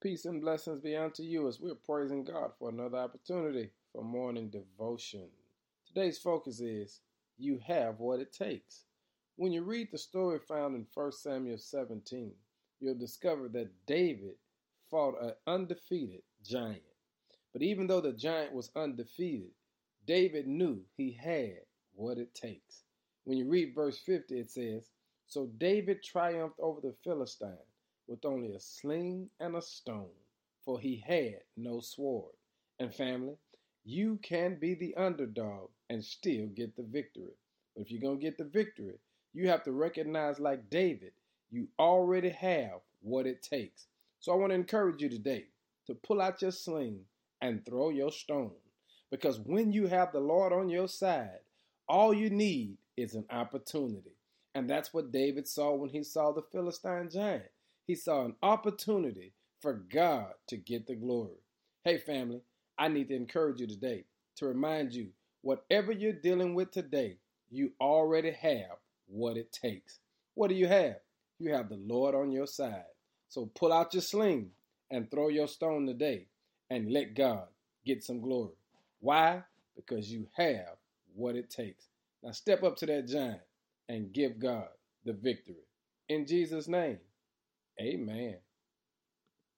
Peace and blessings be unto you as we're praising God for another opportunity for morning devotion. Today's focus is You have what it takes. When you read the story found in 1 Samuel 17, you'll discover that David fought an undefeated giant. But even though the giant was undefeated, David knew he had what it takes. When you read verse 50, it says, So David triumphed over the Philistine with only a sling and a stone, for he had no sword. And family, you can be the underdog and still get the victory. But if you're going to get the victory, you have to recognize, like David, you already have what it takes. So I want to encourage you today to pull out your sling and throw your stone. Because when you have the Lord on your side, all you need is an opportunity. And that's what David saw when he saw the Philistine giant. He saw an opportunity for God to get the glory. Hey, family, I need to encourage you today to remind you whatever you're dealing with today, you already have what it takes. What do you have? You have the Lord on your side. So pull out your sling and throw your stone today and let God get some glory. Why? Because you have what it takes. Now step up to that giant and give God the victory. In Jesus' name. Amen